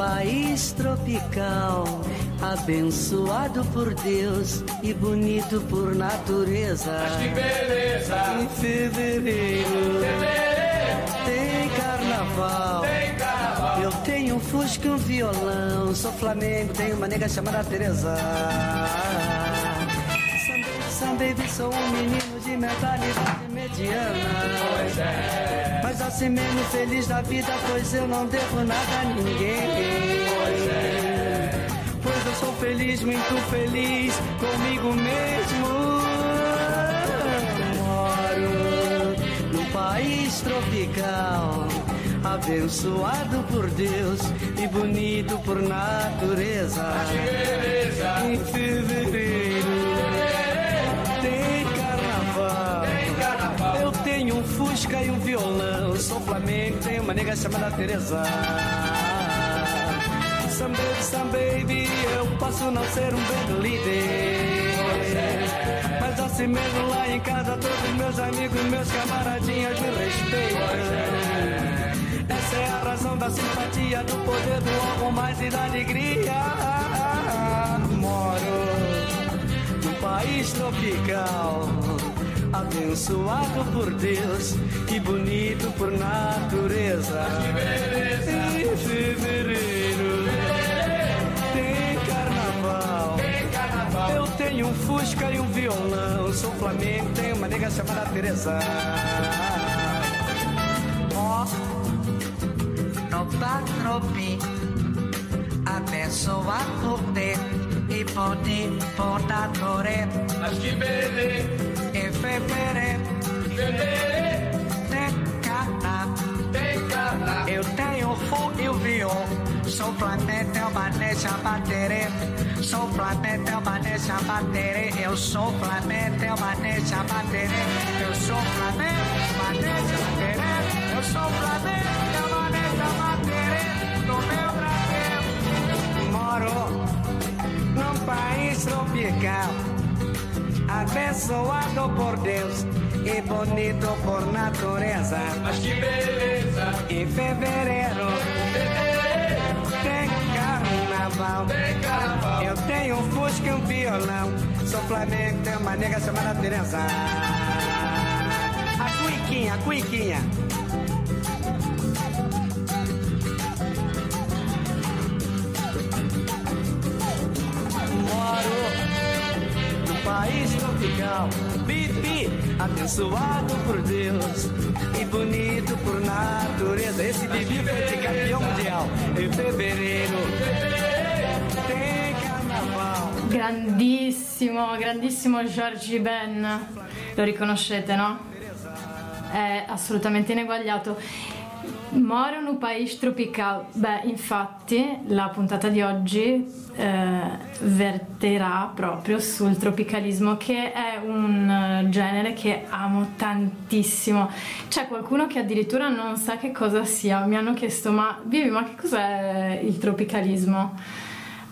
país tropical, abençoado por Deus e bonito por natureza. Mas que beleza! Em fevereiro, tem carnaval. Tem carnaval. Eu tenho um fusca e um violão, sou flamengo, tenho uma nega chamada Teresa. Sam baby, sou um menino de mentalidade mediana. Pois é, Mas assim mesmo feliz da vida, pois eu não devo nada a ninguém. pois é. Pois eu sou feliz, muito feliz comigo mesmo. Moro num país tropical, abençoado por Deus e bonito por natureza. Beleza! Em fevereiro fusca e um violão. Sou flamengo, tenho uma nega chamada Teresa. Some baby, some baby, eu posso não ser um band líder. Mas assim mesmo lá em casa, todos meus amigos, meus camaradinhas me respeitam. Essa é a razão da simpatia, do poder do algo mais e da alegria. Moro num país tropical, abençoado por Deus e bonito por natureza. Em fevereiro tem carnaval. Tem carnaval. Eu tenho um fusca e um violão, sou flamengo, tenho uma nega chamada Teresa. Ó, no patropi, abençoado por Deus e bonito por natureza. Mas que beleza! É Efeberé. Efeberé. Tecatá. Tecatá. Eu tenho fu e o. Sou planeta, é maneja bateré. Sou planeta, é maneja bateré. Eu sou planeta, maneja bateré. Eu sou planeta, maneja bateré. Eu sou planeta, maneja bateré. No meu Brasil. Moro num país tropical Abençoado por Deus e bonito por natureza. Mas que beleza! Em fevereiro tem carnaval. Tem carnaval. Eu tenho um fusca e um violão. Sou flamengo, tenho uma nega chamada Teresa. A cuiquinha, a cuiquinha. País tropical, bibi, abençoado por Deus e bonito por natureza. Esse bibi foi campeão mundial em fevereiro. Tem carnaval. Grandissimo, grandissimo Georgie Ben, lo riconoscete, no? È assolutamente ineguagliato. Moro in un paese tropical. Beh, infatti la puntata di oggi eh, verterà proprio sul tropicalismo, che è un eh, genere che amo tantissimo. C'è qualcuno che addirittura non sa che cosa sia. Mi hanno chiesto: Ma Vivi, ma che cos'è il tropicalismo?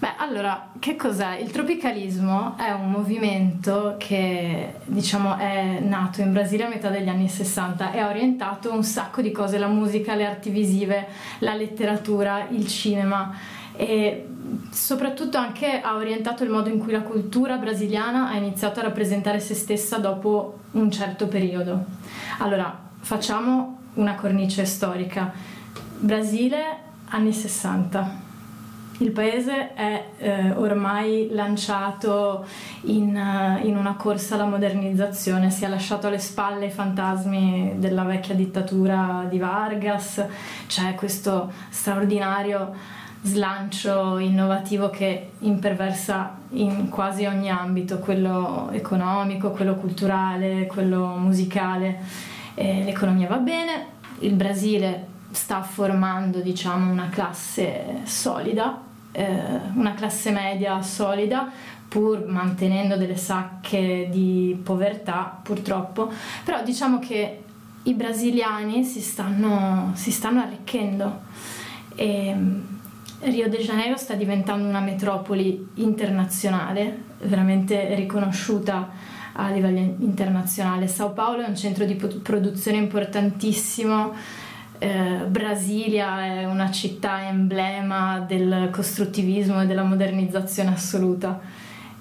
Beh, allora, che cos'è? Il tropicalismo è un movimento che, diciamo, è nato in Brasile a metà degli anni 60 e ha orientato un sacco di cose, la musica, le arti visive, la letteratura, il cinema e soprattutto anche ha orientato il modo in cui la cultura brasiliana ha iniziato a rappresentare se stessa dopo un certo periodo. Allora, facciamo una cornice storica. Brasile, anni 60. Il paese è eh, ormai lanciato in, eh, in una corsa alla modernizzazione, si è lasciato alle spalle i fantasmi della vecchia dittatura di Vargas, c'è questo straordinario slancio innovativo che imperversa in quasi ogni ambito, quello economico, quello culturale, quello musicale. Eh, l'economia va bene, il Brasile sta formando diciamo una classe solida eh, una classe media solida pur mantenendo delle sacche di povertà purtroppo. Però diciamo che i brasiliani si stanno, si stanno arricchendo. E mm, Rio de Janeiro sta diventando una metropoli internazionale veramente riconosciuta a livello internazionale. Sao Paulo è un centro di produzione importantissimo eh, Brasilia è una città emblema del costruttivismo e della modernizzazione assoluta.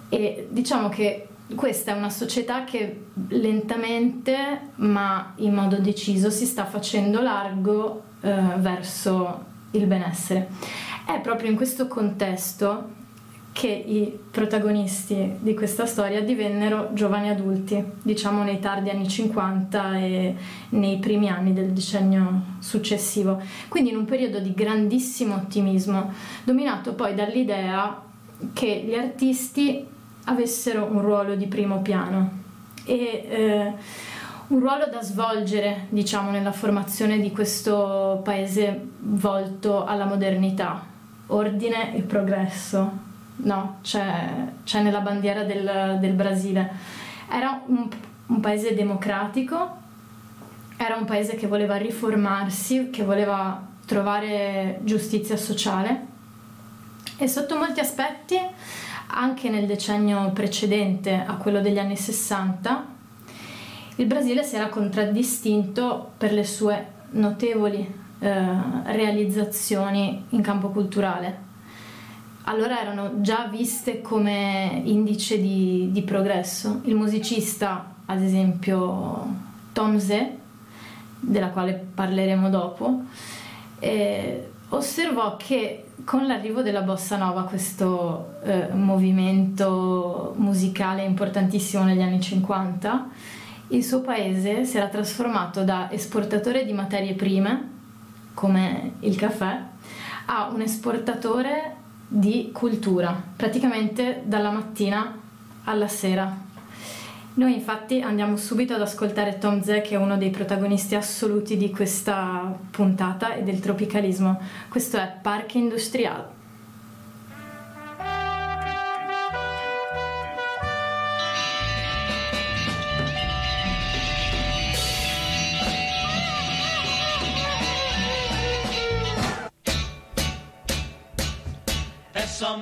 E diciamo che questa è una società che lentamente ma in modo deciso si sta facendo largo eh, verso il benessere. È proprio in questo contesto che i protagonisti di questa storia divennero giovani adulti, diciamo nei tardi anni 50 e nei primi anni del decennio successivo, quindi in un periodo di grandissimo ottimismo, dominato poi dall'idea che gli artisti avessero un ruolo di primo piano e eh, un ruolo da svolgere, diciamo, nella formazione di questo paese volto alla modernità, ordine e progresso, no, c'è, c'è nella bandiera del, del Brasile. Era un, un paese democratico, era un paese che voleva riformarsi, che voleva trovare giustizia sociale e sotto molti aspetti, anche nel decennio precedente a quello degli anni 60, il Brasile si era contraddistinto per le sue notevoli eh, realizzazioni in campo culturale allora erano già viste come indice di, di progresso. Il musicista, ad esempio Tom Zé, della quale parleremo dopo, eh, osservò che con l'arrivo della bossa nova, questo eh, movimento musicale importantissimo negli anni 50, il suo paese si era trasformato da esportatore di materie prime, come il caffè, a un esportatore di cultura, praticamente dalla mattina alla sera. Noi infatti andiamo subito ad ascoltare Tom Zé che è uno dei protagonisti assoluti di questa puntata e del tropicalismo. Questo è Parque Industrial.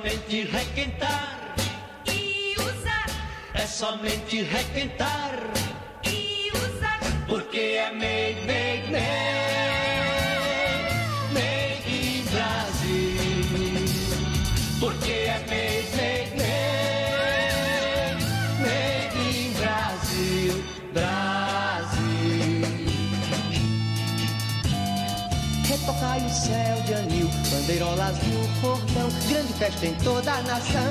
Somente requentar e usar. É somente requentar e usar. Porque é made, made, made, made in Brasil. Porque é made, made, made, made in Brasil, Brasil. Retocai o céu de anil, bandeirolas no grande festa em toda a nação.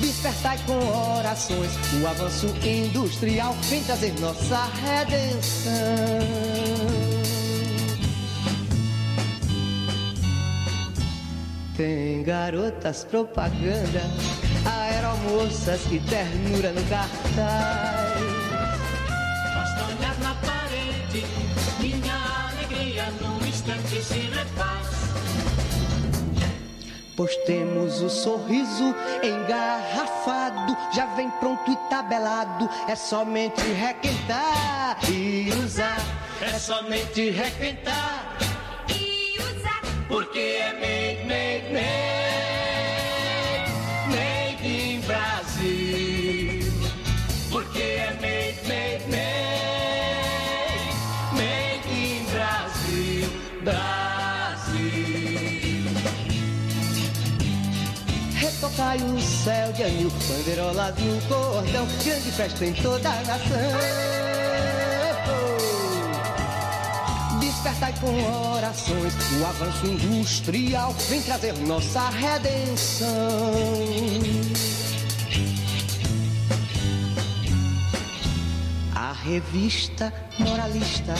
Despertai com orações o avanço industrial, vem trazer nossa redenção. Tem garotas propaganda, aeromoças e ternura no cartaz. Pois temos o sorriso engarrafado, já vem pronto e tabelado, é somente requentar e usar, é somente requentar, céu de no cordão, grande festa em toda a nação. Despertai com orações o avanço industrial, vem trazer nossa redenção. Revista moralista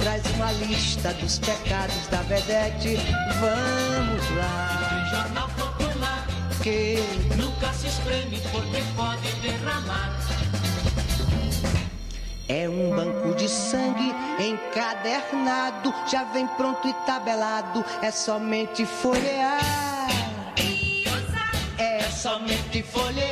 traz uma lista dos pecados da vedete. Vamos lá, Nunca se espreme porque pode derramar. é um banco de sangue encadernado, já vem pronto e tabelado, é somente folhear. E usar. É somente folhear,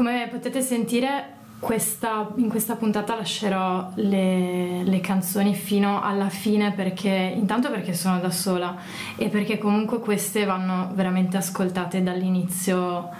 come potete sentire questa- in questa puntata lascerò le, le canzoni fino alla fine perché intanto perché sono da sola e perché comunque queste vanno veramente ascoltate dall'inizio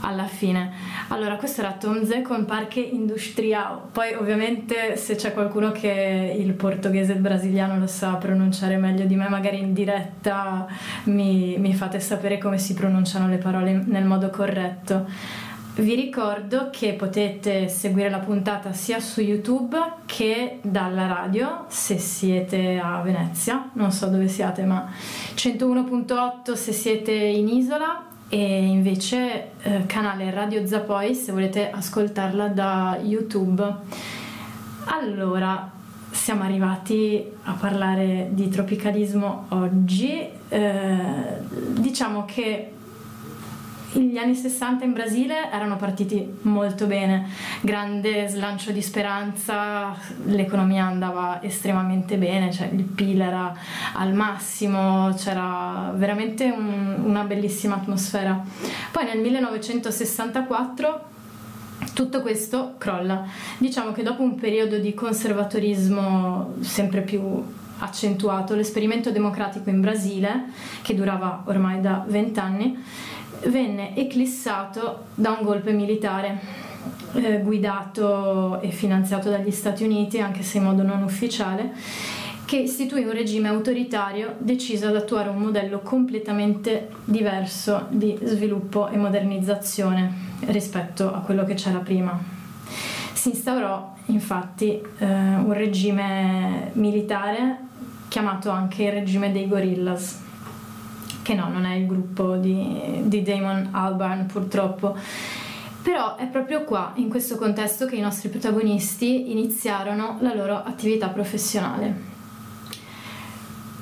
alla fine. Allora, questo era Tom Zé con Parque Industrial. Poi ovviamente se c'è qualcuno che il portoghese e il brasiliano lo sa pronunciare meglio di me, magari in diretta mi, mi fate sapere come si pronunciano le parole nel modo corretto. Vi ricordo che potete seguire la puntata sia su YouTube che dalla radio se siete a Venezia, non so dove siate, ma 101.8 se siete in isola e invece eh, canale Radio Zapoi se volete ascoltarla da YouTube. Allora, siamo arrivati a parlare di tropicalismo oggi. Eh, diciamo che gli anni 60 in Brasile erano partiti molto bene, grande slancio di speranza, l'economia andava estremamente bene, cioè il PIL era al massimo, c'era veramente un- una bellissima atmosfera. Poi nel 1964 tutto questo crolla. Diciamo che dopo un periodo di conservatorismo sempre più accentuato, l'esperimento democratico in Brasile, che durava ormai da vent'anni, venne eclissato da un golpe militare eh, guidato e finanziato dagli Stati Uniti, anche se in modo non ufficiale, che istituì un regime autoritario deciso ad attuare un modello completamente diverso di sviluppo e modernizzazione rispetto a quello che c'era prima. Si instaurò infatti eh, un regime militare chiamato anche il regime dei gorillas, che no, non è il gruppo di, di Damon Albarn purtroppo. Però è proprio qua, in questo contesto, che i nostri protagonisti iniziarono la loro attività professionale.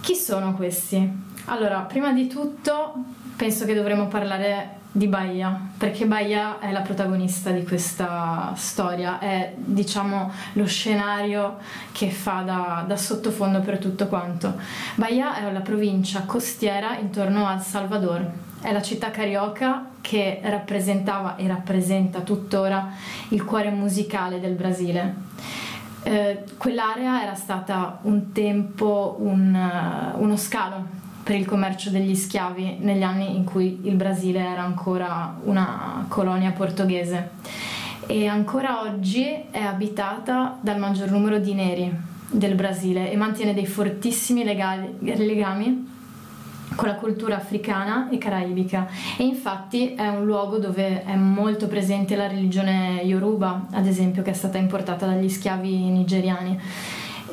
Chi sono questi? Allora, prima di tutto penso che dovremmo parlare di Bahia, perché Bahia è la protagonista di questa storia, è diciamo lo scenario che fa da, da sottofondo per tutto quanto. Bahia è la provincia costiera intorno al Salvador, è la città carioca che rappresentava e rappresenta tuttora il cuore musicale del Brasile. Eh, quell'area era stata un tempo un, uno scalo per il commercio degli schiavi negli anni in cui il Brasile era ancora una colonia portoghese e ancora oggi è abitata dal maggior numero di neri del Brasile e mantiene dei fortissimi legali- legami con la cultura africana e caraibica e infatti è un luogo dove è molto presente la religione Yoruba, ad esempio, che è stata importata dagli schiavi nigeriani.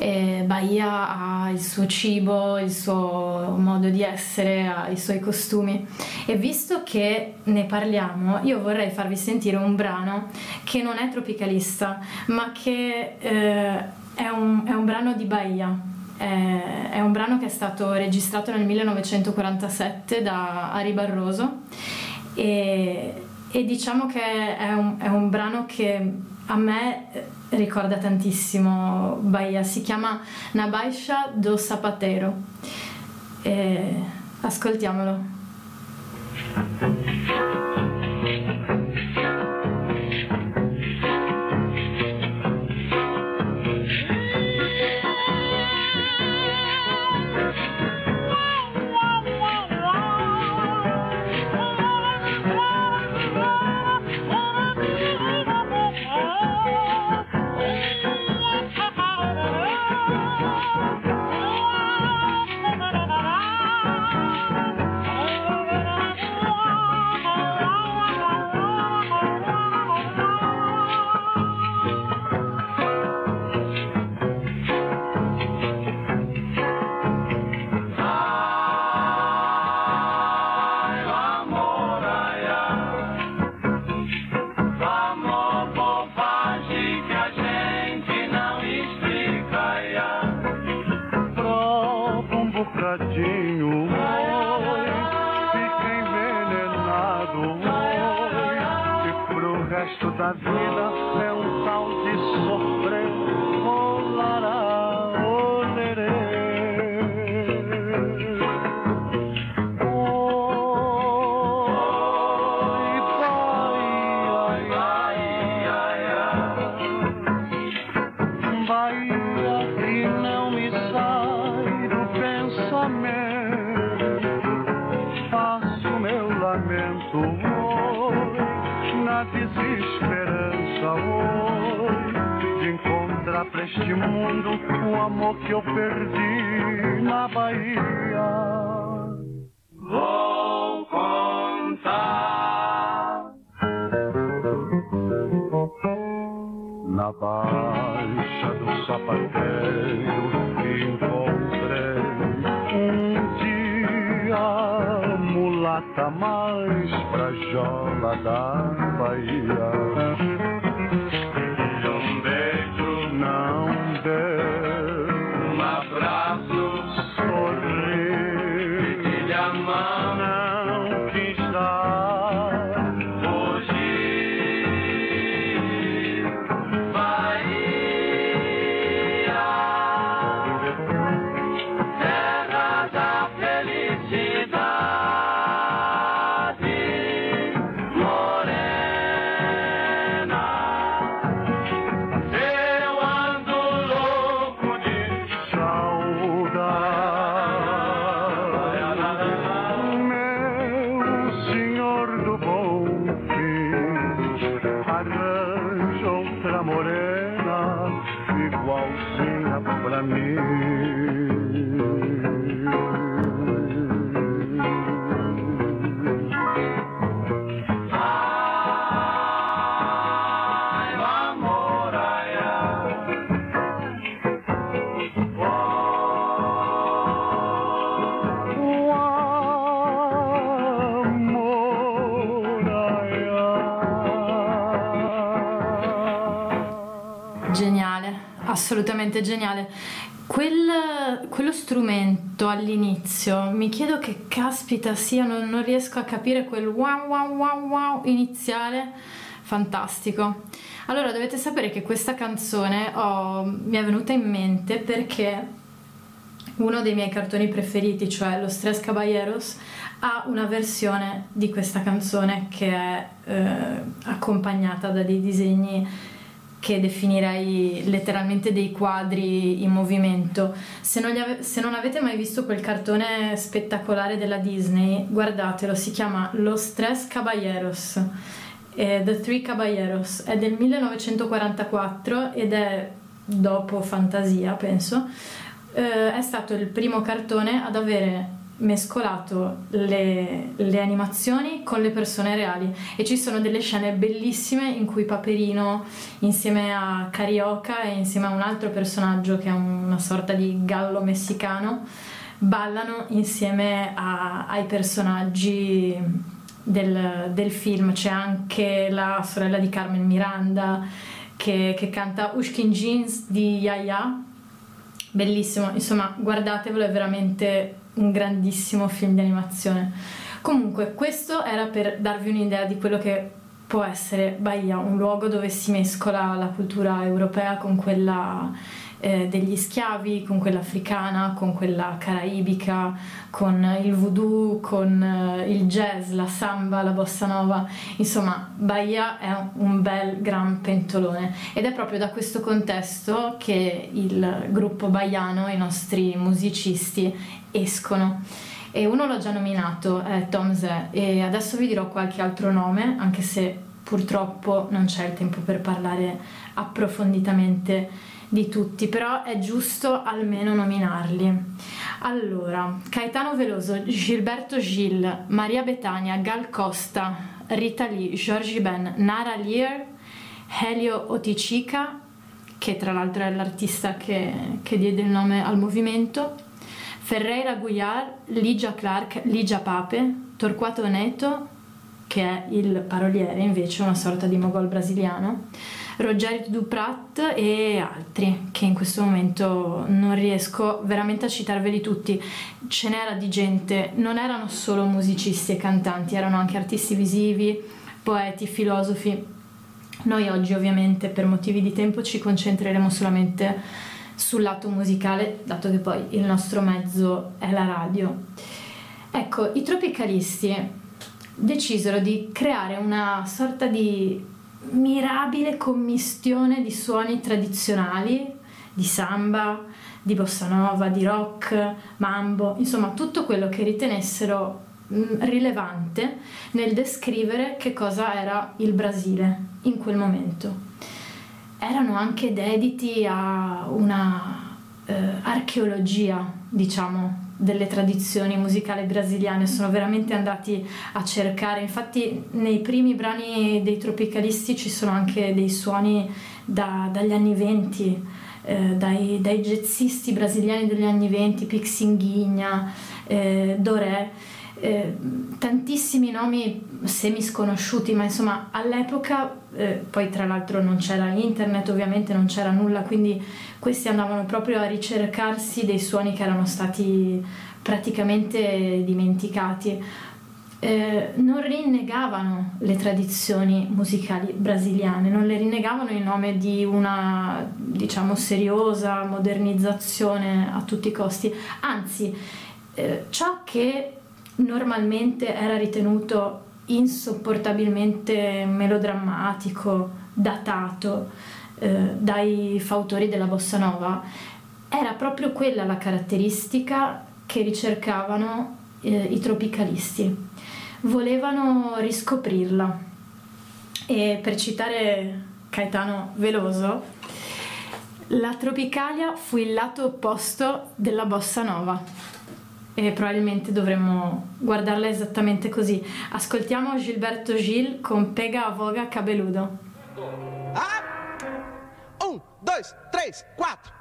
E Bahia ha il suo cibo, il suo modo di essere, ha i suoi costumi. E visto che ne parliamo io vorrei farvi sentire un brano che non è tropicalista ma che eh, è, un, è un brano di Bahia. È, un brano che è stato registrato nel 1947 da Ari Barroso. E, e diciamo che è un, è un brano che a me ricorda tantissimo Bahia, si chiama Na Baixa do Sapatero. E ascoltiamolo. Assolutamente geniale. Quel- quello strumento all'inizio, mi chiedo che caspita sia, non, non riesco a capire quel wow wow wow wow iniziale, fantastico. Allora dovete sapere che questa canzone ho- mi è venuta in mente perché uno dei miei cartoni preferiti, cioè Los Tres Caballeros, ha una versione di questa canzone che è eh, accompagnata da dei disegni che definirei letteralmente dei quadri in movimento. Se non, ave- se non avete mai visto quel cartone spettacolare della Disney, guardatelo, si chiama Los Tres Caballeros. eh, The Three Caballeros è del 1944 ed è dopo Fantasia, penso. Eh, è stato il primo cartone ad avere mescolato le, le animazioni con le persone reali. E ci sono delle scene bellissime in cui Paperino insieme a Carioca e insieme a un altro personaggio che è una sorta di gallo messicano ballano insieme a- ai personaggi del, del film. C'è anche la sorella di Carmen Miranda che, che canta Ushkin Jeans di Yaya. Bellissimo, insomma guardatevelo, è veramente un grandissimo film di animazione. Comunque questo era per darvi un'idea di quello che può essere Bahia, un luogo dove si mescola la cultura europea con quella eh, degli schiavi, con quella africana, con quella caraibica, con il voodoo, con eh, il jazz, la samba, la bossa nova. Insomma, Bahia è un bel gran pentolone ed è proprio da questo contesto che il gruppo baiano, i nostri musicisti, escono. E uno l'ho già nominato, è Tom Zé, e adesso vi dirò qualche altro nome, anche se purtroppo non c'è il tempo per parlare approfonditamente di tutti, però è giusto almeno nominarli. Allora, Caetano Veloso, Gilberto Gil, Maria Betania, Gal Costa, Rita Lee, Georgie Ben, Nara Lear, Helio Oticica, che tra l'altro è l'artista che, che diede il nome al movimento, Ferreira Guiar, Ligia Clark, Ligia Pape, Torquato Neto, che è il paroliere invece, una sorta di mogol brasiliano, Rogerio Duprat e altri che in questo momento non riesco veramente a citarveli tutti. Ce n'era di gente, non erano solo musicisti e cantanti, erano anche artisti visivi, poeti, filosofi. Noi oggi ovviamente per motivi di tempo ci concentreremo solamente sul lato musicale, dato che poi il nostro mezzo è la radio. Ecco, i tropicalisti decisero di creare una sorta di mirabile commistione di suoni tradizionali, di samba, di bossa nova, di rock, mambo, insomma tutto quello che ritenessero mh, rilevante nel descrivere che cosa era il Brasile in quel momento. Erano anche dediti a una eh, archeologia, diciamo, delle tradizioni musicali brasiliane, sono veramente andati a cercare, infatti nei primi brani dei tropicalisti ci sono anche dei suoni da- dagli anni venti, eh, dai, dai jazzisti brasiliani degli anni venti, Pixinguinha, eh, Doré, eh, tantissimi nomi semi sconosciuti, ma insomma all'epoca, eh, poi tra l'altro non c'era internet, ovviamente non c'era nulla, quindi questi andavano proprio a ricercarsi dei suoni che erano stati praticamente dimenticati. Eh, non rinnegavano le tradizioni musicali brasiliane, non le rinnegavano in nome di una, diciamo, seriosa modernizzazione a tutti i costi, anzi, eh, ciò che normalmente era ritenuto insopportabilmente melodrammatico, datato eh, dai fautori della bossa nova, era proprio quella la caratteristica che ricercavano eh, i tropicalisti. Volevano riscoprirla. E per citare Caetano Veloso, la Tropicalia fu il lato opposto della bossa nova e probabilmente dovremmo guardarla esattamente così. Ascoltiamo Gilberto Gil con Pega a Voga Cabeludo. Um, dois, três, quatro.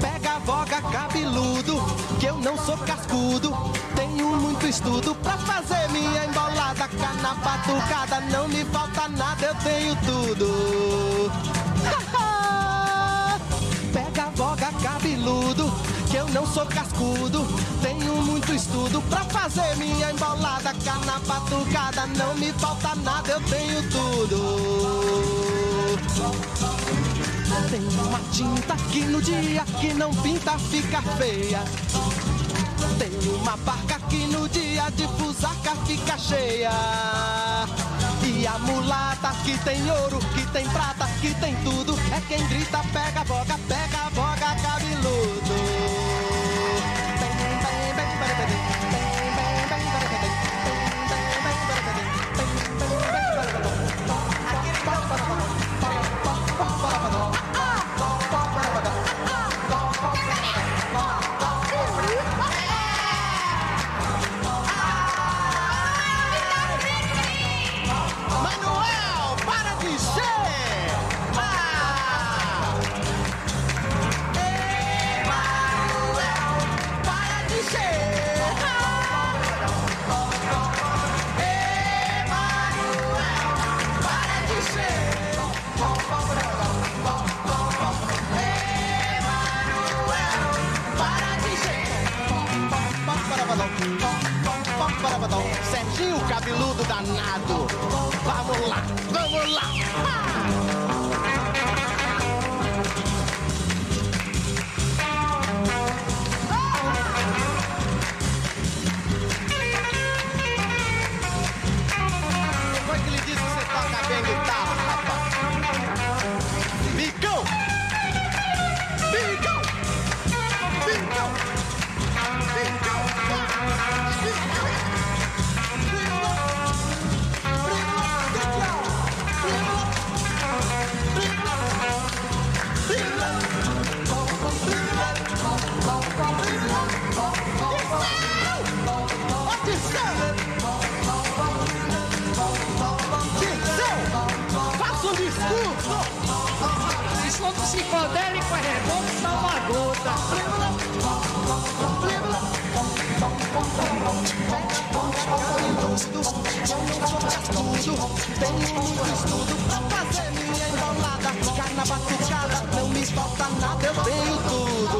Pega a voga cabeludo, que eu não sou cascudo. Tenho muito estudo pra fazer minha embolada. Cana batucada, não me falta nada, eu tenho tudo. Pega a voga cabeludo, que eu não sou cascudo. Tenho muito estudo pra fazer minha embolada. Cana batucada, não me falta nada, eu tenho tudo. Tem uma tinta que no dia que não pinta fica feia. Tem uma barca que no dia de fusaca fica cheia. E a mulata que tem ouro, que tem prata, que tem tudo. É quem grita, pega boga, pega danado! Psicodélico é redondo, dá uma gota. Tenho muito estudo pra fazer minha embolada. Carna batucada, não me falta nada, eu tenho tudo.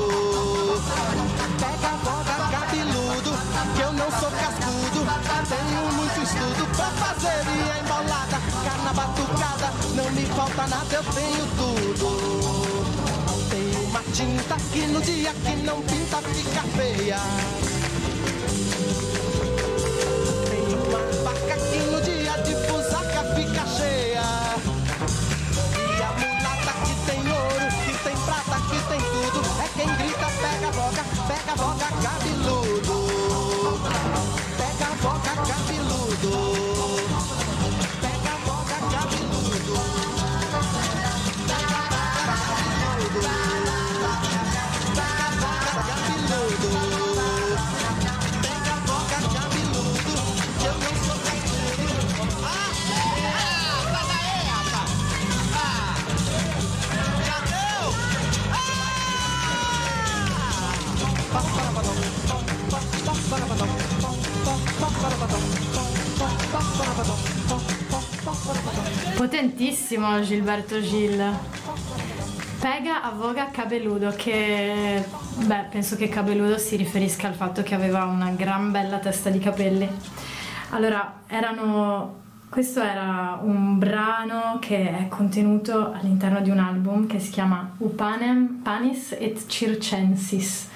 Pega a boga cabeludo, que eu não sou cascudo. Tenho muito estudo pra fazer minha embolada. Carna batucada, não me falta nada, eu tenho tudo. Tinta que no dia que não pinta fica feia. Tem uma macaquinho, dia de busaca fica cheia. E a mulata que tem ouro, que tem prata, que tem tudo. É quem grita, pega a boca, pega a boca, cabeludo. Pega a boca, cabeludo. Potentissimo Gilberto Gil. Pega Avoga Cabeludo, che beh, penso che Cabeludo si riferisca al fatto che aveva una gran bella testa di capelli. Allora, erano. Questo era un brano che è contenuto all'interno di un album che si chiama Upanem Panis et Circensis.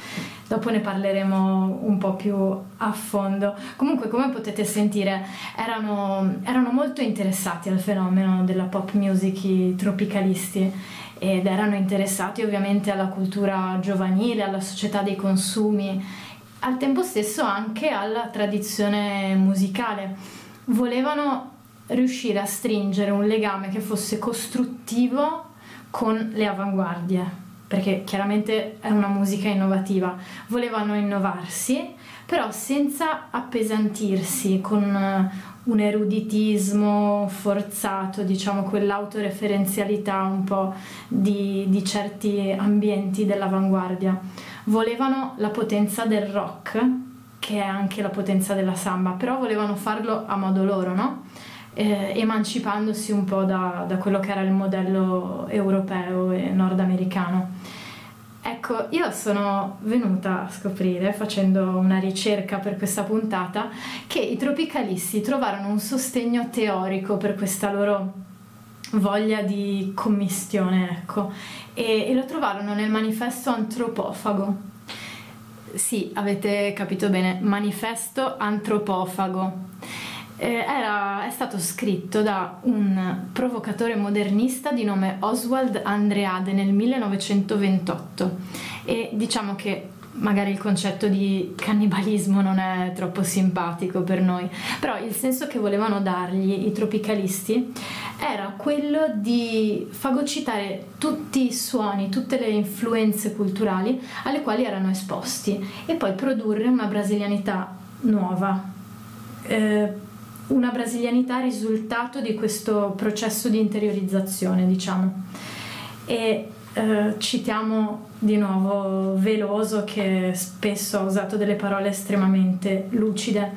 Dopo ne parleremo un po' più a fondo. Comunque, come potete sentire, erano, erano molto interessati al fenomeno della pop music i tropicalisti ed erano interessati ovviamente alla cultura giovanile, alla società dei consumi, al tempo stesso anche alla tradizione musicale. Volevano riuscire a stringere un legame che fosse costruttivo con le avanguardie, perché chiaramente è una musica innovativa. Volevano innovarsi, però senza appesantirsi con eh, un eruditismo forzato, diciamo quell'autoreferenzialità un po' di, di certi ambienti dell'avanguardia. Volevano la potenza del rock, che è anche la potenza della samba, però volevano farlo a modo loro, no? Eh, emancipandosi un po' da, da quello che era il modello europeo e nordamericano. Ecco, io sono venuta a scoprire, facendo una ricerca per questa puntata, che i tropicalisti trovarono un sostegno teorico per questa loro voglia di commistione, ecco, e, e lo trovarono nel manifesto antropofago. Sì, avete capito bene, manifesto antropofago. Eh, era, è stato scritto da un provocatore modernista di nome Oswald Andreade nel 1928 e diciamo che magari il concetto di cannibalismo non è troppo simpatico per noi, però il senso che volevano dargli i tropicalisti era quello di fagocitare tutti i suoni, tutte le influenze culturali alle quali erano esposti e poi produrre una brasilianità nuova. Eh, una brasilianità risultato di questo processo di interiorizzazione, diciamo. E eh, citiamo di nuovo Veloso che spesso ha usato delle parole estremamente lucide.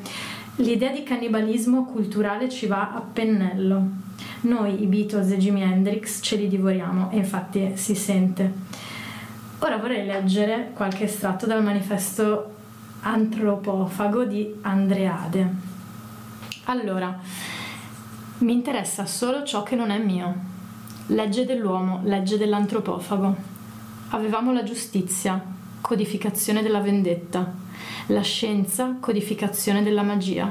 L'idea di cannibalismo culturale ci va a pennello. Noi, i Beatles e Jimi Hendrix, ce li divoriamo e infatti si sente. Ora vorrei leggere qualche estratto dal manifesto antropofago di Andreade. Allora, mi interessa solo ciò che non è mio. Legge dell'uomo, legge dell'antropofago. Avevamo la giustizia, codificazione della vendetta. La scienza, codificazione della magia.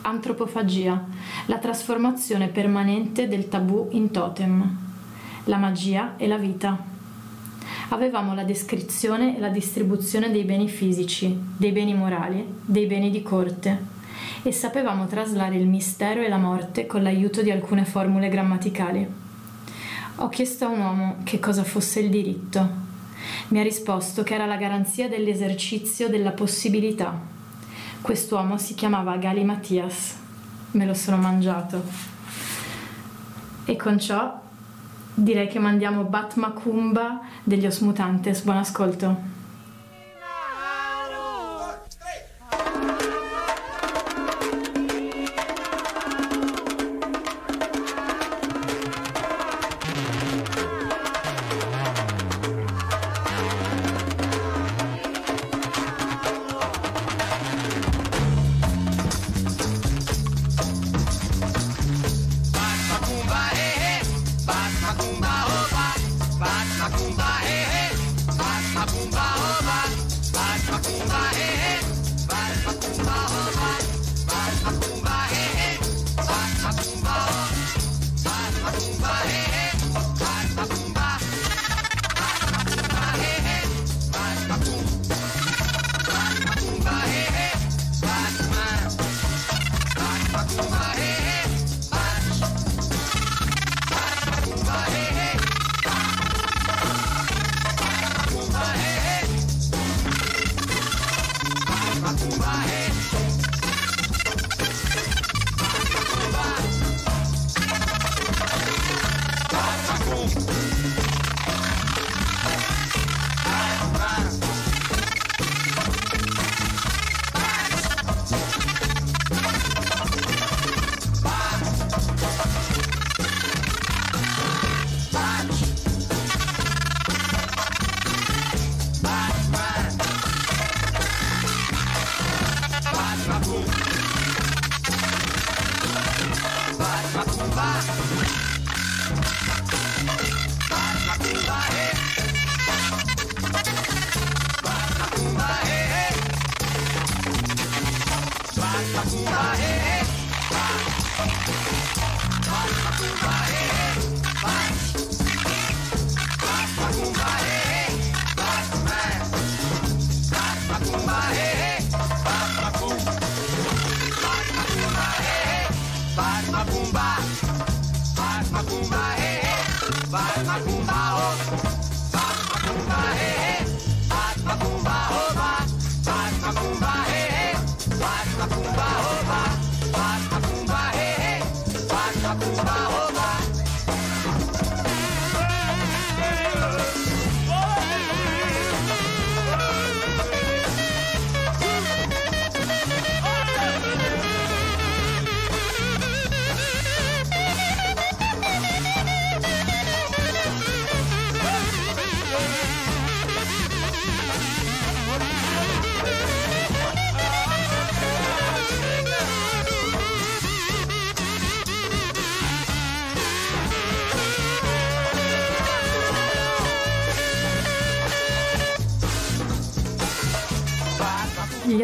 Antropofagia, la trasformazione permanente del tabù in totem. La magia e la vita. Avevamo la descrizione e la distribuzione dei beni fisici, dei beni morali, dei beni di corte e sapevamo traslare il mistero e la morte con l'aiuto di alcune formule grammaticali. Ho chiesto a un uomo che cosa fosse il diritto. Mi ha risposto che era la garanzia dell'esercizio della possibilità. Quest'uomo si chiamava Gali Mattias. Me lo sono mangiato. E con ciò direi che mandiamo Bat Macumba degli Osmutantes. Buon ascolto.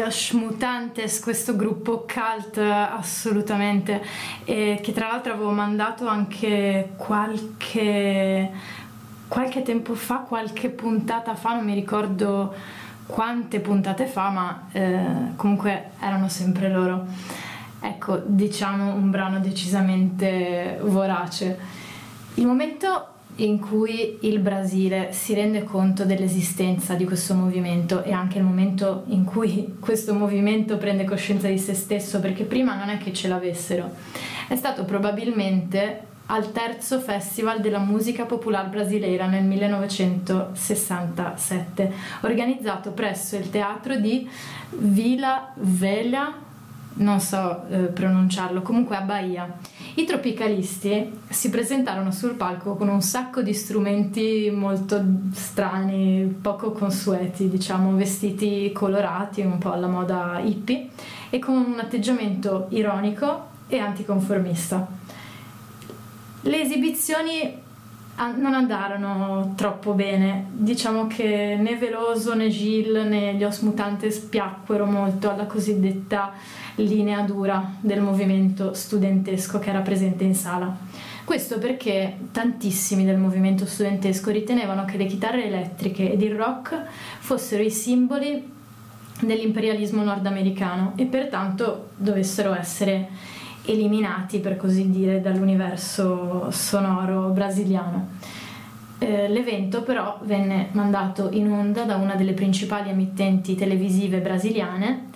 Gli Osh Mutantes, questo gruppo cult assolutamente, e che tra l'altro avevo mandato anche qualche, qualche tempo fa, qualche puntata fa, non mi ricordo quante puntate fa, ma eh, comunque erano sempre loro. Ecco, diciamo un brano decisamente vorace. Il momento in cui il Brasile si rende conto dell'esistenza di questo movimento e anche il momento in cui questo movimento prende coscienza di se stesso, perché prima non è che ce l'avessero, è stato probabilmente al terzo Festival della musica popolare brasileira nel 1967, organizzato presso il teatro di Vila Velha non so eh, pronunciarlo, comunque a Bahia. I tropicalisti si presentarono sul palco con un sacco di strumenti molto strani, poco consueti, diciamo, vestiti colorati, un po' alla moda hippie, e con un atteggiamento ironico e anticonformista. Le esibizioni non andarono troppo bene. Diciamo che né Veloso né Gilles né gli Os Mutantes piacquero molto alla cosiddetta linea dura del movimento studentesco che era presente in sala. Questo perché tantissimi del movimento studentesco ritenevano che le chitarre elettriche ed il rock fossero i simboli dell'imperialismo nordamericano e pertanto dovessero essere eliminati, per così dire, dall'universo sonoro brasiliano. Eh, l'evento però venne mandato in onda da una delle principali emittenti televisive brasiliane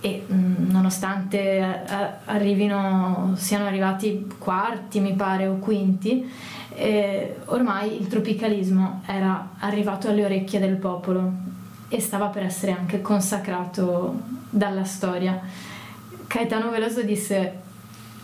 e mh, nonostante eh, arrivino, siano arrivati quarti, mi pare, o quinti, eh, ormai il tropicalismo era arrivato alle orecchie del popolo e stava per essere anche consacrato dalla storia. Caetano Veloso disse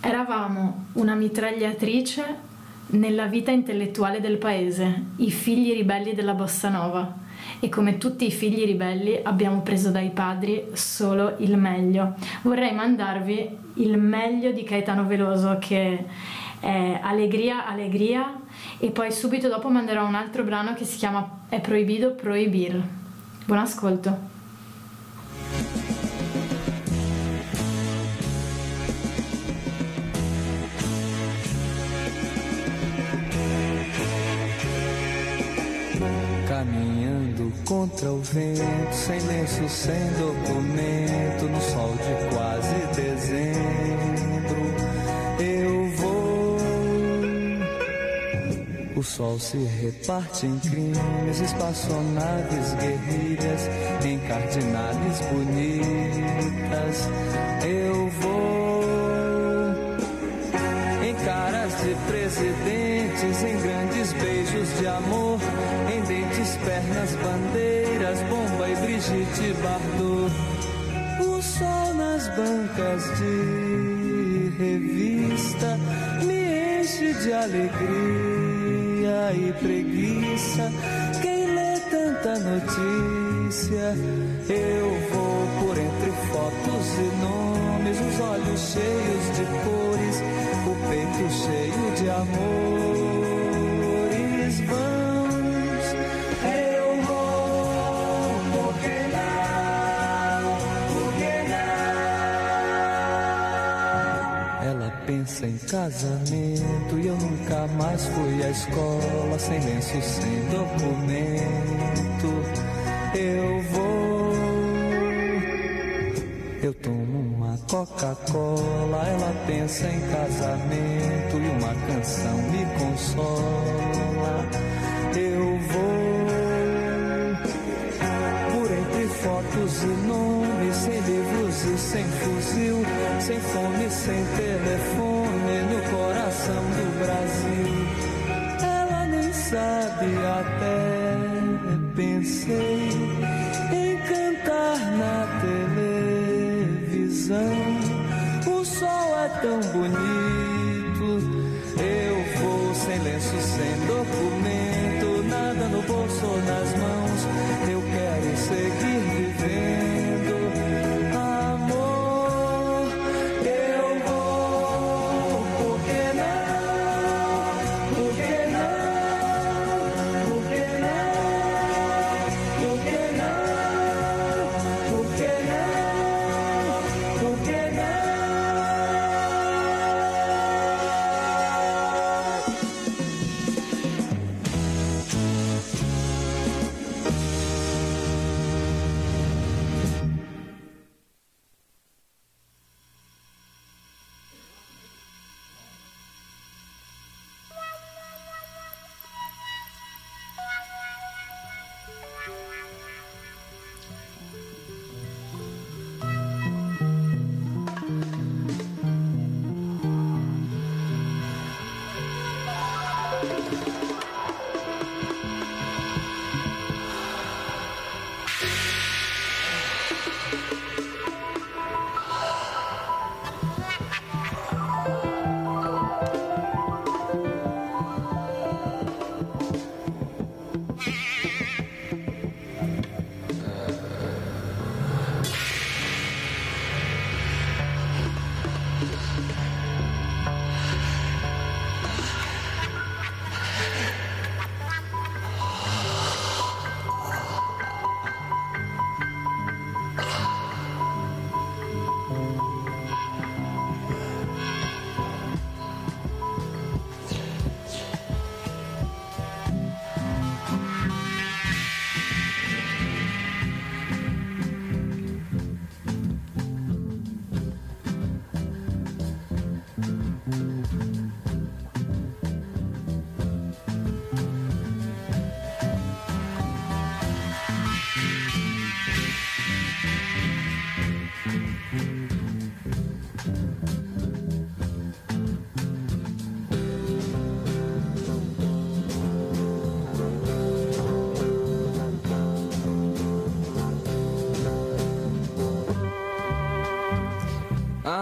Eravamo una mitragliatrice nella vita intellettuale del paese, i figli ribelli della bossa nova. E come tutti i figli ribelli abbiamo preso dai padri solo il meglio. Vorrei mandarvi il meglio di Caetano Veloso che è Allegria, Allegria e poi subito dopo manderò un altro brano che si chiama È proibito proibir. Buon ascolto. Contra o vento, sem lenço, sem documento, no sol de quase dezembro, eu vou. O sol se reparte em crimes, espaçonaves, guerrilhas, em cardinales bonitas, eu vou. Em caras de presidentes, em grandes beijos de amor em pernas, bandeiras, bomba e Brigitte Bardot. O sol nas bancas de revista me enche de alegria e preguiça. Quem lê tanta notícia, eu vou por entre fotos e nomes, os olhos cheios de cores, o peito cheio de amores. Casamento e eu nunca mais fui à escola sem lenço, sem documento. Eu vou. Eu tomo uma Coca-Cola, ela pensa em casamento e uma canção me consola. Eu vou por entre fotos e nomes, sem livros e sem fuzil, sem fome, sem telefone, no coração do Brasil. Ela nem sabe até pensei em cantar na televisão. O sol é tão bonito.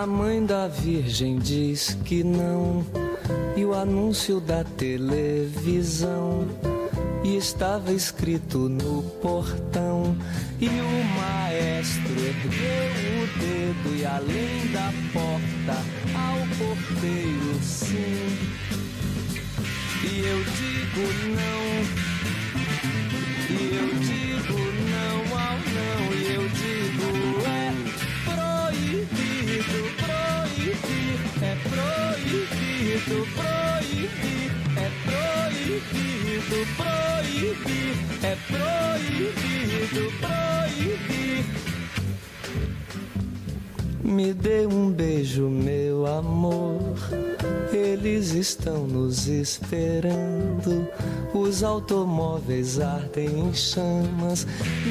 A mãe da Virgem diz que não, e o anúncio da televisão. E estava escrito no portão, e o maestro ergueu o dedo, e além da porta, ao porteiro sim. E eu digo não. E eu digo não proibir, é proibido, proibir. Me dê um beijo, meu amor. Eles estão nos esperando. Os automóveis ardem em chamas.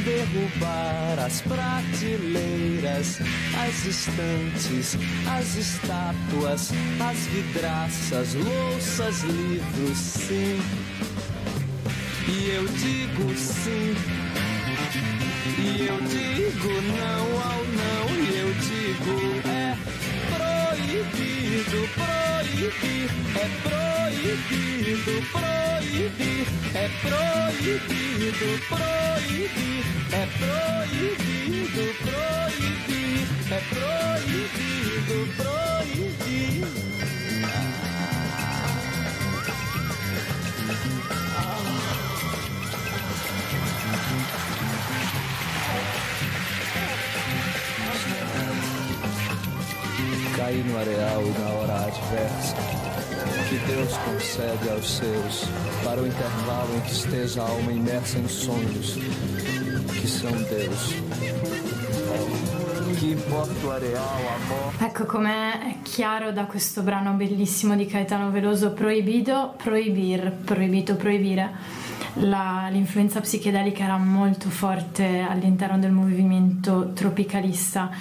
Derrubar as prateleiras, as estantes, as estátuas, as vidraças, louças, livros, sim. E eu digo sim. E eu digo não ao não. E eu digo é proibido, proibir. É proibido, proibir. É proibido, proibir. É proibido, proibir. É proibido, proibir. Cair no areal na hora adversa que Deus concede aos seus para o intervalo em que esteja a alma imersa em sonhos que são Deus. Ecco com'è chiaro da questo brano bellissimo di Caetano Veloso, proibito, proibir, proibito, proibire. La- l'influenza psichedelica era molto forte all'interno del movimento tropicalista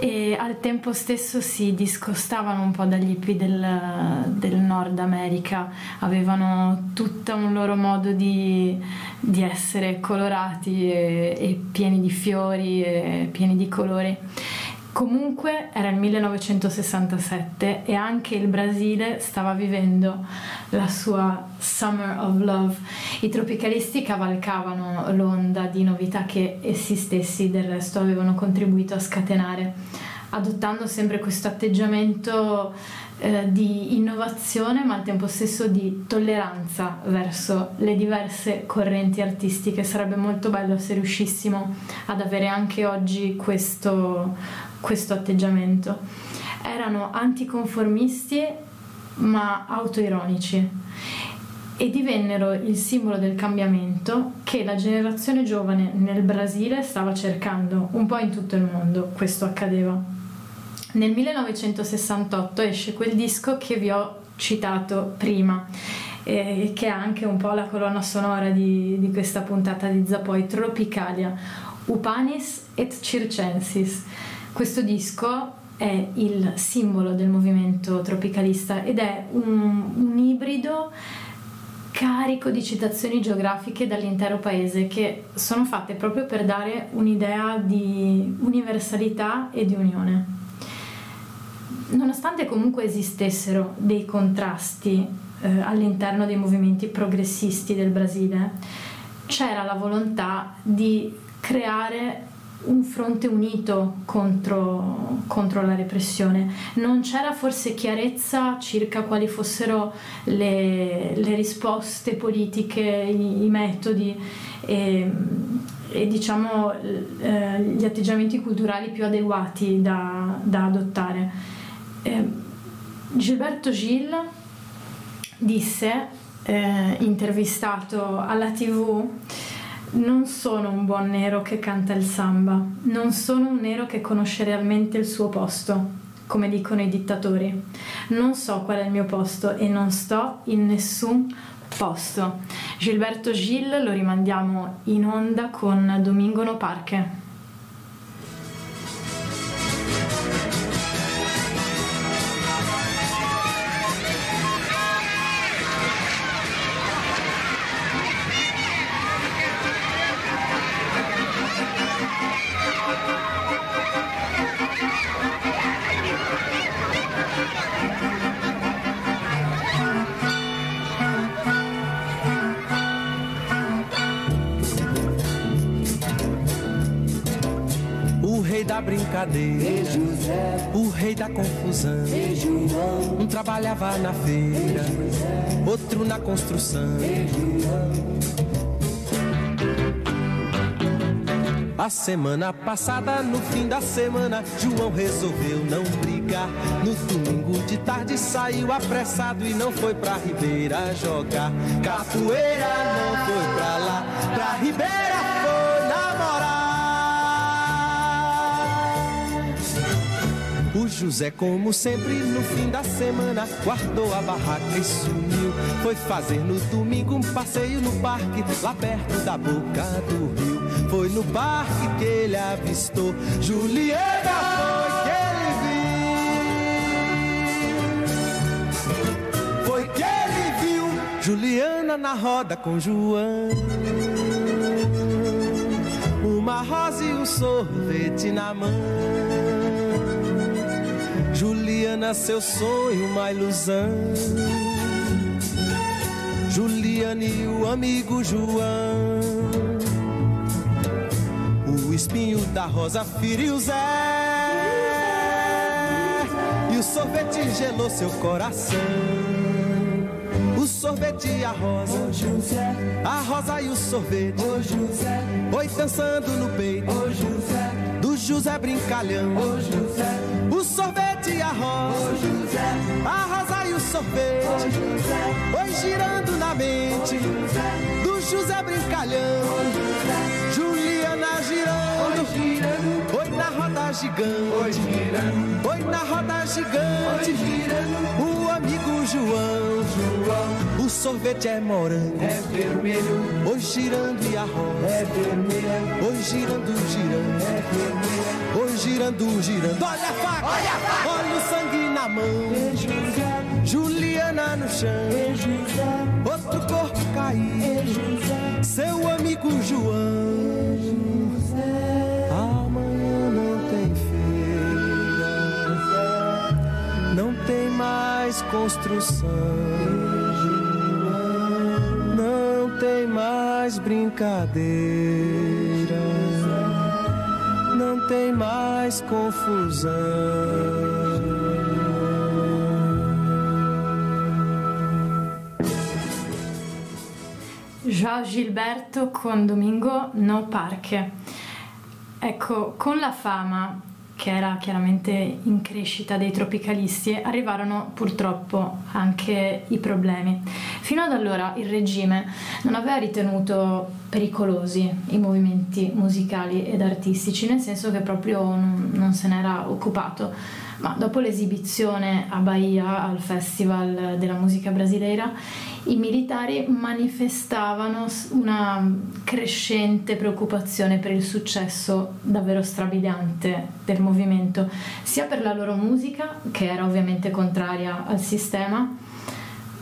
e al tempo stesso si discostavano un po' dagli hippie del, del Nord America, avevano tutto un loro modo di, di essere colorati e, e pieni di fiori e pieni di colori. Comunque era il 1967 e anche il Brasile stava vivendo la sua Summer of Love. I tropicalisti cavalcavano l'onda di novità che essi stessi del resto avevano contribuito a scatenare, adottando sempre questo atteggiamento eh, di innovazione ma al tempo stesso di tolleranza verso le diverse correnti artistiche. Sarebbe molto bello se riuscissimo ad avere anche oggi questo, questo atteggiamento. Erano anticonformisti ma autoironici e divennero il simbolo del cambiamento che la generazione giovane nel Brasile stava cercando un po' in tutto il mondo. Questo accadeva. Nel 1968 esce quel disco che vi ho citato prima, eh, che è anche un po' la colonna sonora di, di questa puntata di Zapoi, Tropicalia, Upanis et Circensis. Questo disco è il simbolo del movimento tropicalista ed è un, un ibrido carico di citazioni geografiche dall'intero paese che sono fatte proprio per dare un'idea di universalità e di unione. Nonostante comunque esistessero dei contrasti eh, all'interno dei movimenti progressisti del Brasile, c'era la volontà di creare un fronte unito contro, contro la repressione. Non c'era forse chiarezza circa quali fossero le, le risposte politiche, i, i metodi e, e, diciamo eh, gli atteggiamenti culturali più adeguati da, da adottare. Eh, Gilberto Gil disse, eh, intervistato alla TV, non sono un buon nero che canta il samba, non sono un nero che conosce realmente il suo posto, come dicono i dittatori. Non so qual è il mio posto e non sto in nessun posto. Gilberto Gil lo rimandiamo in onda con Domingo No Parche. Brincadeira, o rei da confusão. Um trabalhava na feira, outro na construção. A semana passada, no fim da semana, João resolveu não brigar. No domingo de tarde saiu apressado e não foi pra Ribeira jogar. Capoeira não foi pra lá, pra Ribeira José, como sempre, no fim da semana, guardou a barraca e sumiu. Foi fazer no domingo um passeio no parque, lá perto da boca do rio. Foi no parque que ele avistou Julieta, foi que ele viu. Foi que ele viu Juliana na roda com João. Uma rosa e um sorvete na mão. Juliana, seu sonho, uma ilusão. Juliana e o amigo João. O espinho da rosa feriu Zé. E o sorvete gelou seu coração. O sorvete e a rosa. A rosa e o sorvete. Oi dançando no peito. Do José brincalhão. O sorvete e a rosa. A rosa e o sorvete. Oi girando na mente. Do José brincalhão. Juliana girando. Oi na roda gigante. Oi na roda gigante. O amigo João. O sorvete é morango. É vermelho. Oi girando e a rosa. É vermelha. Oi girando, girando. É vermelha. Oi girando, girando. Olha a faca. Olha a faca. Mão. Juliana no chão. Outro corpo caído. Seu amigo João. Amanhã não tem feira. Não tem mais construção. Não tem mais brincadeira. Não tem mais confusão. Joao Gilberto con Domingo No Parque. Ecco, con la fama che era chiaramente in crescita dei tropicalisti, arrivarono purtroppo anche i problemi. Fino ad allora il regime non aveva ritenuto pericolosi i movimenti musicali ed artistici, nel senso che proprio non, non se n'era occupato. Ma dopo l'esibizione a Bahia al Festival della musica brasileira, i militari manifestavano una crescente preoccupazione per il successo davvero strabiliante del movimento, sia per la loro musica, che era ovviamente contraria al sistema,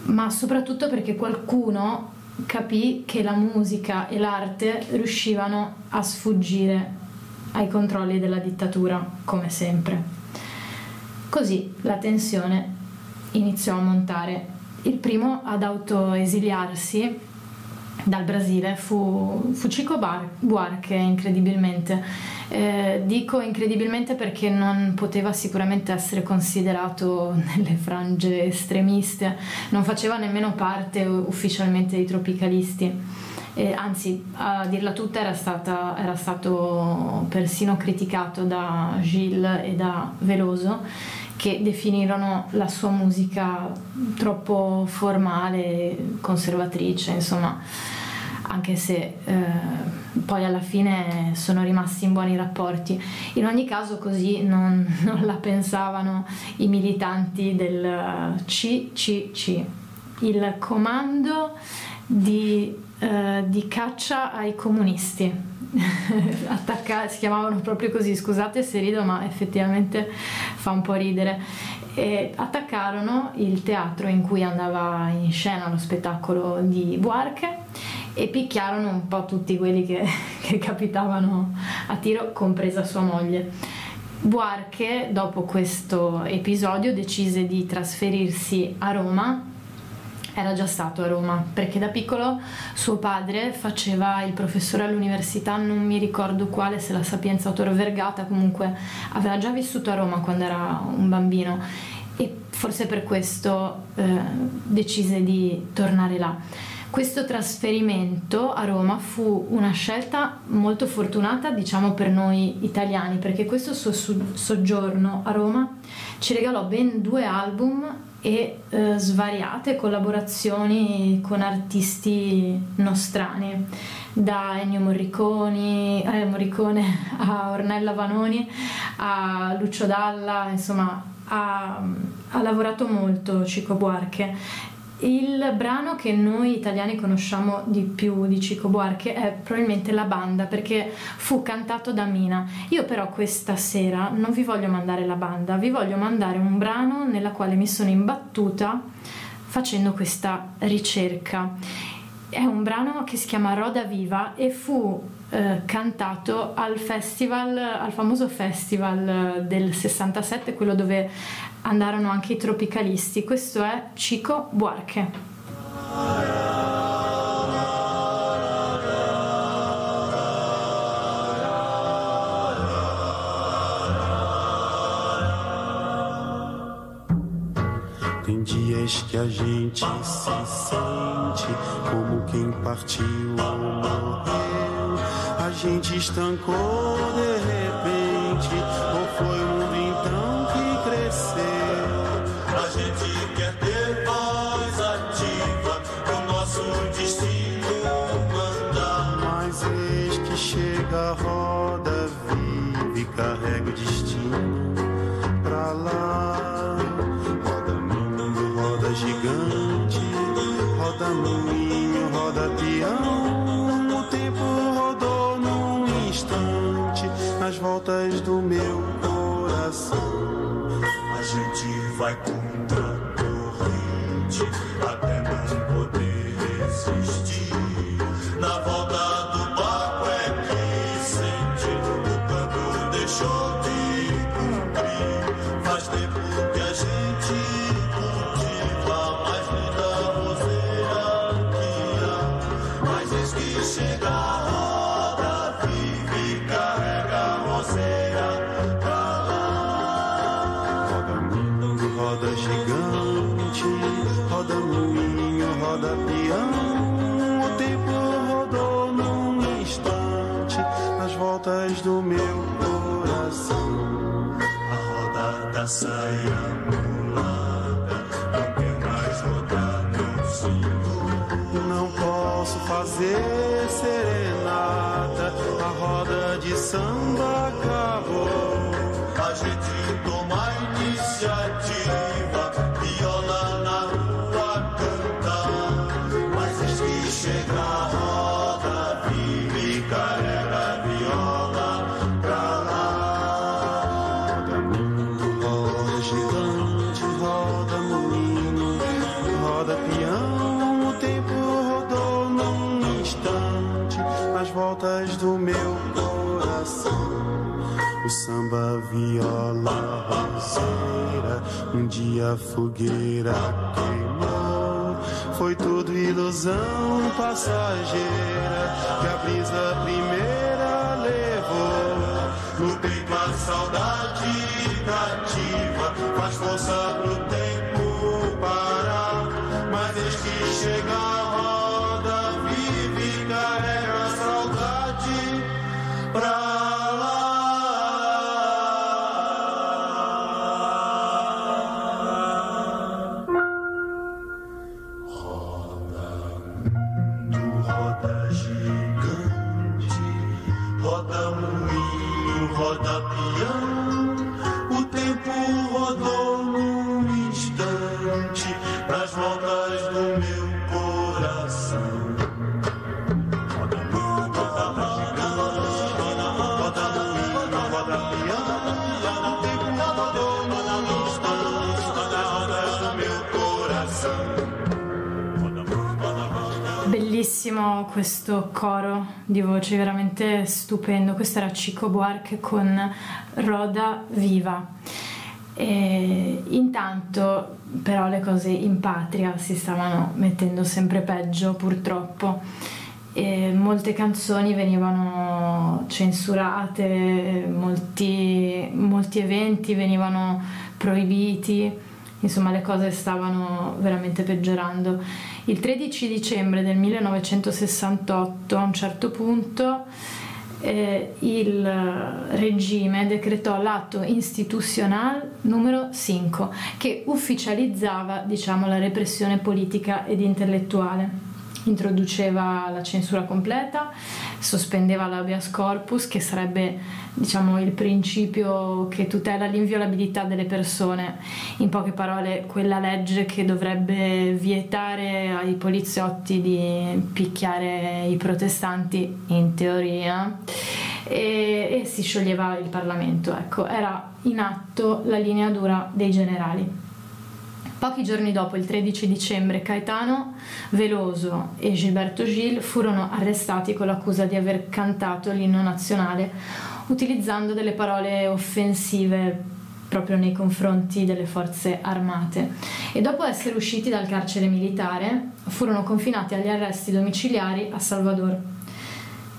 ma soprattutto perché qualcuno capì che la musica e l'arte riuscivano a sfuggire ai controlli della dittatura, come sempre. Così la tensione iniziò a montare. Il primo ad autoesiliarsi dal Brasile fu, fu Chico Bar- Buarque, incredibilmente. Eh, dico incredibilmente perché non poteva sicuramente essere considerato nelle frange estremiste, non faceva nemmeno parte ufficialmente dei tropicalisti. Eh, anzi, a dirla tutta era, stata, era stato persino criticato da Gilles e da Veloso che definirono la sua musica troppo formale, conservatrice, insomma, anche se eh, poi alla fine sono rimasti in buoni rapporti. In ogni caso così non, non la pensavano i militanti del CCC, il comando di, eh, di caccia ai comunisti. Attacca- si chiamavano proprio così, scusate se rido, ma effettivamente fa un po' ridere. E attaccarono il teatro in cui andava in scena lo spettacolo di Buarque e picchiarono un po' tutti quelli che, che capitavano a tiro, compresa sua moglie. Buarque, dopo questo episodio, decise di trasferirsi a Roma era già stato a Roma perché da piccolo suo padre faceva il professore all'università, non mi ricordo quale, se la Sapienza o Tor Vergata, comunque aveva già vissuto a Roma quando era un bambino e forse per questo eh, decise di tornare là. Questo trasferimento a Roma fu una scelta molto fortunata, diciamo per noi italiani, perché questo suo su- soggiorno a Roma ci regalò ben due album e eh, svariate collaborazioni con artisti nostrani, da Ennio Morricone, eh, Morricone a Ornella Vanoni a Lucio Dalla, insomma ha, ha lavorato molto Cico Buarque il brano che noi italiani conosciamo di più di Cico Buarque è probabilmente La Banda perché fu cantato da Mina. Io però questa sera non vi voglio mandare la banda, vi voglio mandare un brano nella quale mi sono imbattuta facendo questa ricerca. È un brano che si chiama Roda Viva e fu eh, cantato al festival, al famoso festival eh, del 67, quello dove andarono anche i tropicalisti. Questo è Chico Buarque. Tem dias que a gente se sente como quem partiu ou morreu. A gente estancou roda moinho, roda peão. O tempo rodou num instante nas voltas do meu coração. A gente vai contra a corrente até não poder resistir. fazer sereno. Viola, roseira, um dia a fogueira queimou. Foi tudo ilusão passageira que a brisa primeira levou. No peito a saudade cativa, faz força pro tempo parar. Mas eis que chega questo coro di voci, veramente stupendo. Questo era Chico Buarque con Roda Viva. E intanto però le cose in patria si stavano mettendo sempre peggio purtroppo. E molte canzoni venivano censurate, molti, molti eventi venivano proibiti, insomma le cose stavano veramente peggiorando. Il 13 dicembre del 1968 a un certo punto eh, il regime decretò l'atto istituzionale numero 5 che ufficializzava diciamo, la repressione politica ed intellettuale. Introduceva la censura completa, sospendeva l'habeas corpus, che sarebbe diciamo, il principio che tutela l'inviolabilità delle persone. In poche parole, quella legge che dovrebbe vietare ai poliziotti di picchiare i protestanti, in teoria, e, e si scioglieva il Parlamento. Ecco, era in atto la linea dura dei generali. Pochi giorni dopo, il 13 dicembre, Caetano Veloso e Gilberto Gil furono arrestati con l'accusa di aver cantato l'inno nazionale utilizzando delle parole offensive proprio nei confronti delle forze armate. E dopo essere usciti dal carcere militare furono confinati agli arresti domiciliari a Salvador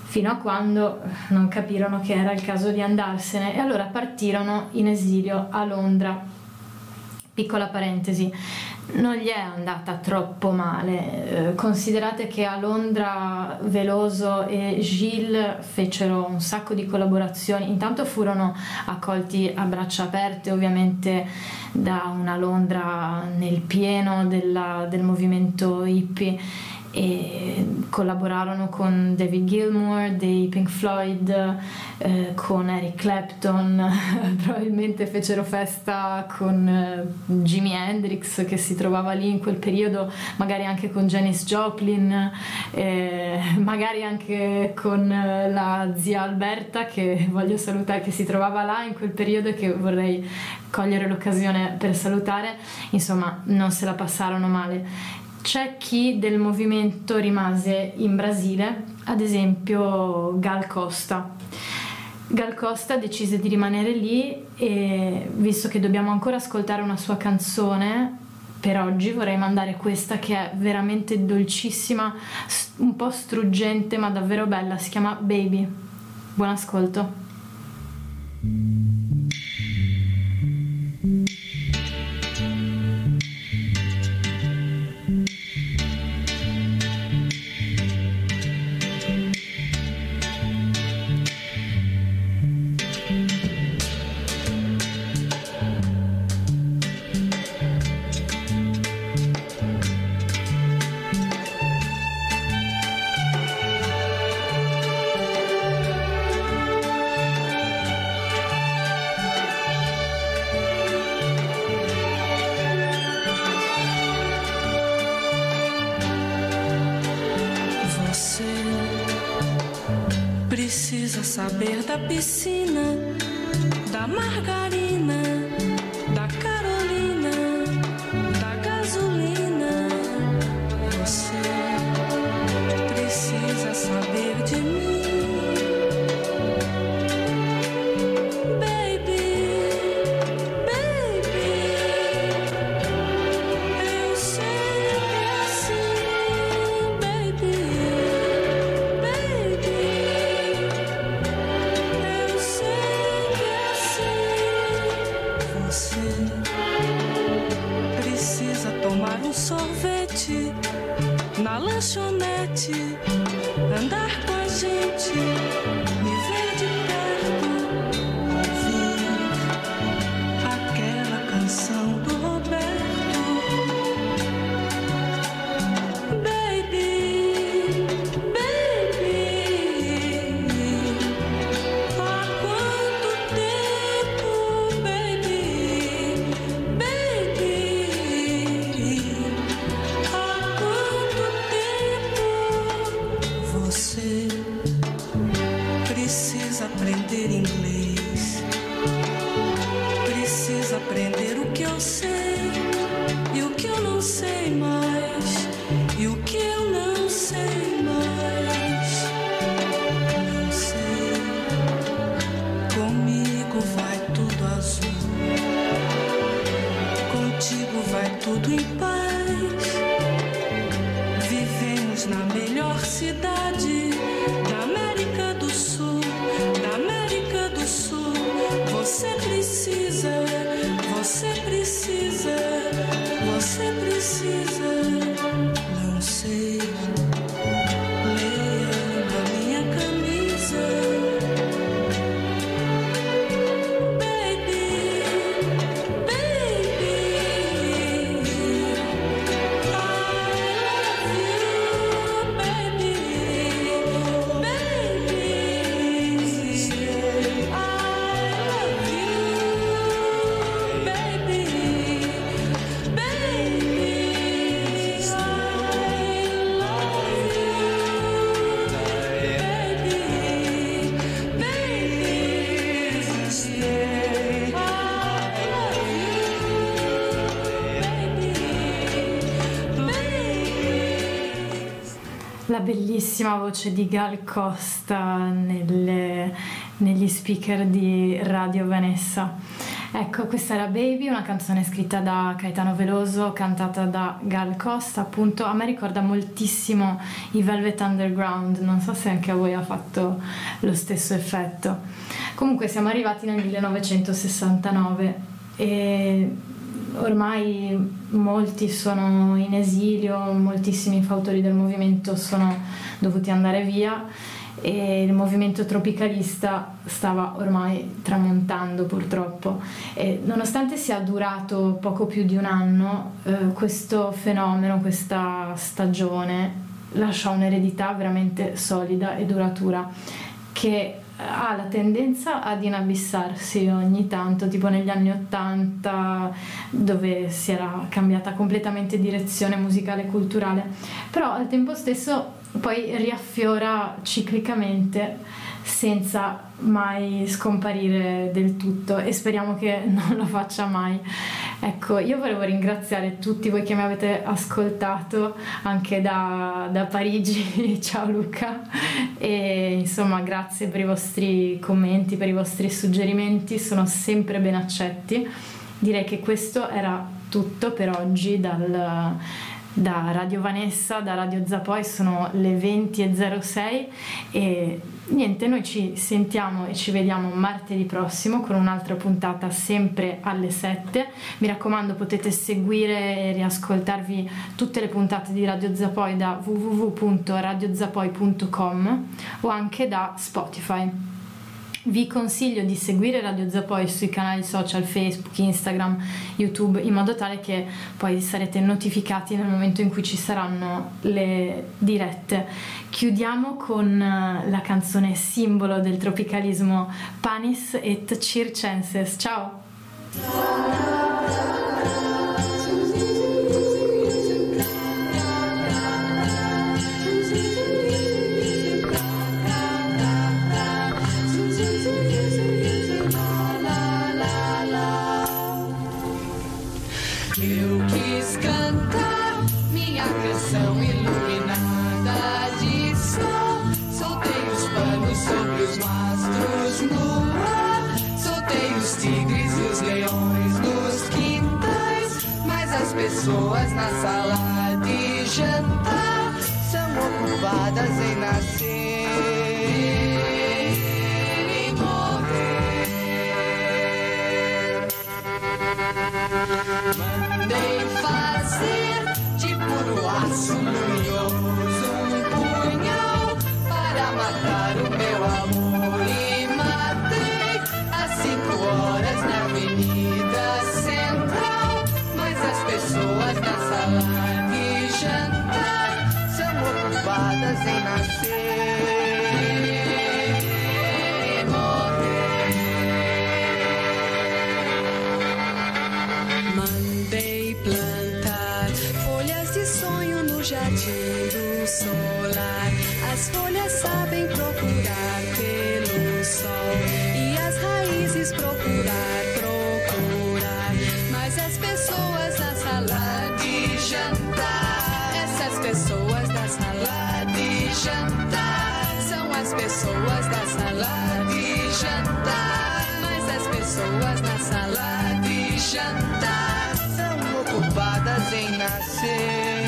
fino a quando non capirono che era il caso di andarsene e allora partirono in esilio a Londra Piccola parentesi, non gli è andata troppo male. Eh, considerate che a Londra Veloso e Gilles fecero un sacco di collaborazioni. Intanto furono accolti a braccia aperte, ovviamente da una Londra nel pieno della- del movimento hippie e collaborarono con David Gilmour dei Pink Floyd, eh, con Eric Clapton, probabilmente fecero festa con eh, Jimi Hendrix che si trovava lì in quel periodo, magari anche con Janis Joplin, eh, magari anche con eh, la zia Alberta che voglio salutare, che si trovava là in quel periodo e che vorrei cogliere l'occasione per salutare, insomma non se la passarono male. C'è chi del movimento rimase in Brasile, ad esempio Gal Costa. Gal Costa decise di rimanere lì e visto che dobbiamo ancora ascoltare una sua canzone, per oggi vorrei mandare questa che è veramente dolcissima, un po' struggente ma davvero bella, si chiama Baby. Buon ascolto. Precisa saber da piscina, da margarina, bellissima voce di Gal Costa nelle- negli speaker di Radio Vanessa. Ecco, questa era Baby, una canzone scritta da Caetano Veloso, cantata da Gal Costa, appunto. A me ricorda moltissimo i Velvet Underground, non so se anche a voi ha fatto lo stesso effetto. Comunque siamo arrivati nel 1969 e ormai molti sono in esilio, moltissimi fautori del movimento sono dovuti andare via e il movimento tropicalista stava ormai tramontando purtroppo. E nonostante sia durato poco più di un anno eh, questo fenomeno, questa stagione lascia un'eredità veramente solida e duratura che ha la tendenza ad inabissarsi ogni tanto, tipo negli anni Ottanta, dove si era cambiata completamente direzione musicale e culturale, però al tempo stesso poi riaffiora ciclicamente senza mai scomparire del tutto e speriamo che non lo faccia mai. Ecco, io volevo ringraziare tutti voi che mi avete ascoltato anche da, da Parigi, ciao Luca, e insomma grazie per i vostri commenti, per i vostri suggerimenti, sono sempre ben accetti. Direi che questo era tutto per oggi dal da Radio Vanessa, da Radio Zapoi, sono le 20.06 e niente, noi ci sentiamo e ci vediamo martedì prossimo con un'altra puntata sempre alle 7. Mi raccomando potete seguire e riascoltarvi tutte le puntate di Radio Zapoi da www.radiozapoi.com o anche da Spotify. Vi consiglio di seguire Radio Zapoi sui canali social Facebook, Instagram, YouTube in modo tale che poi sarete notificati nel momento in cui ci saranno le dirette. Chiudiamo con eh, la canzone simbolo del tropicalismo Panis et Circenses. Ciao! Pessoas na sala de jantar são ocupadas em nascer e morrer. Mandei fazer de puro aço luminoso um punhal para matar o meu amor nascer e morrer. Mandei plantar folhas de sonho no jardim do solar. As folhas sabem procurar pelo sol e as raízes procurar. Sala de jantar. Mas as pessoas na sala de jantar são ocupadas em nascer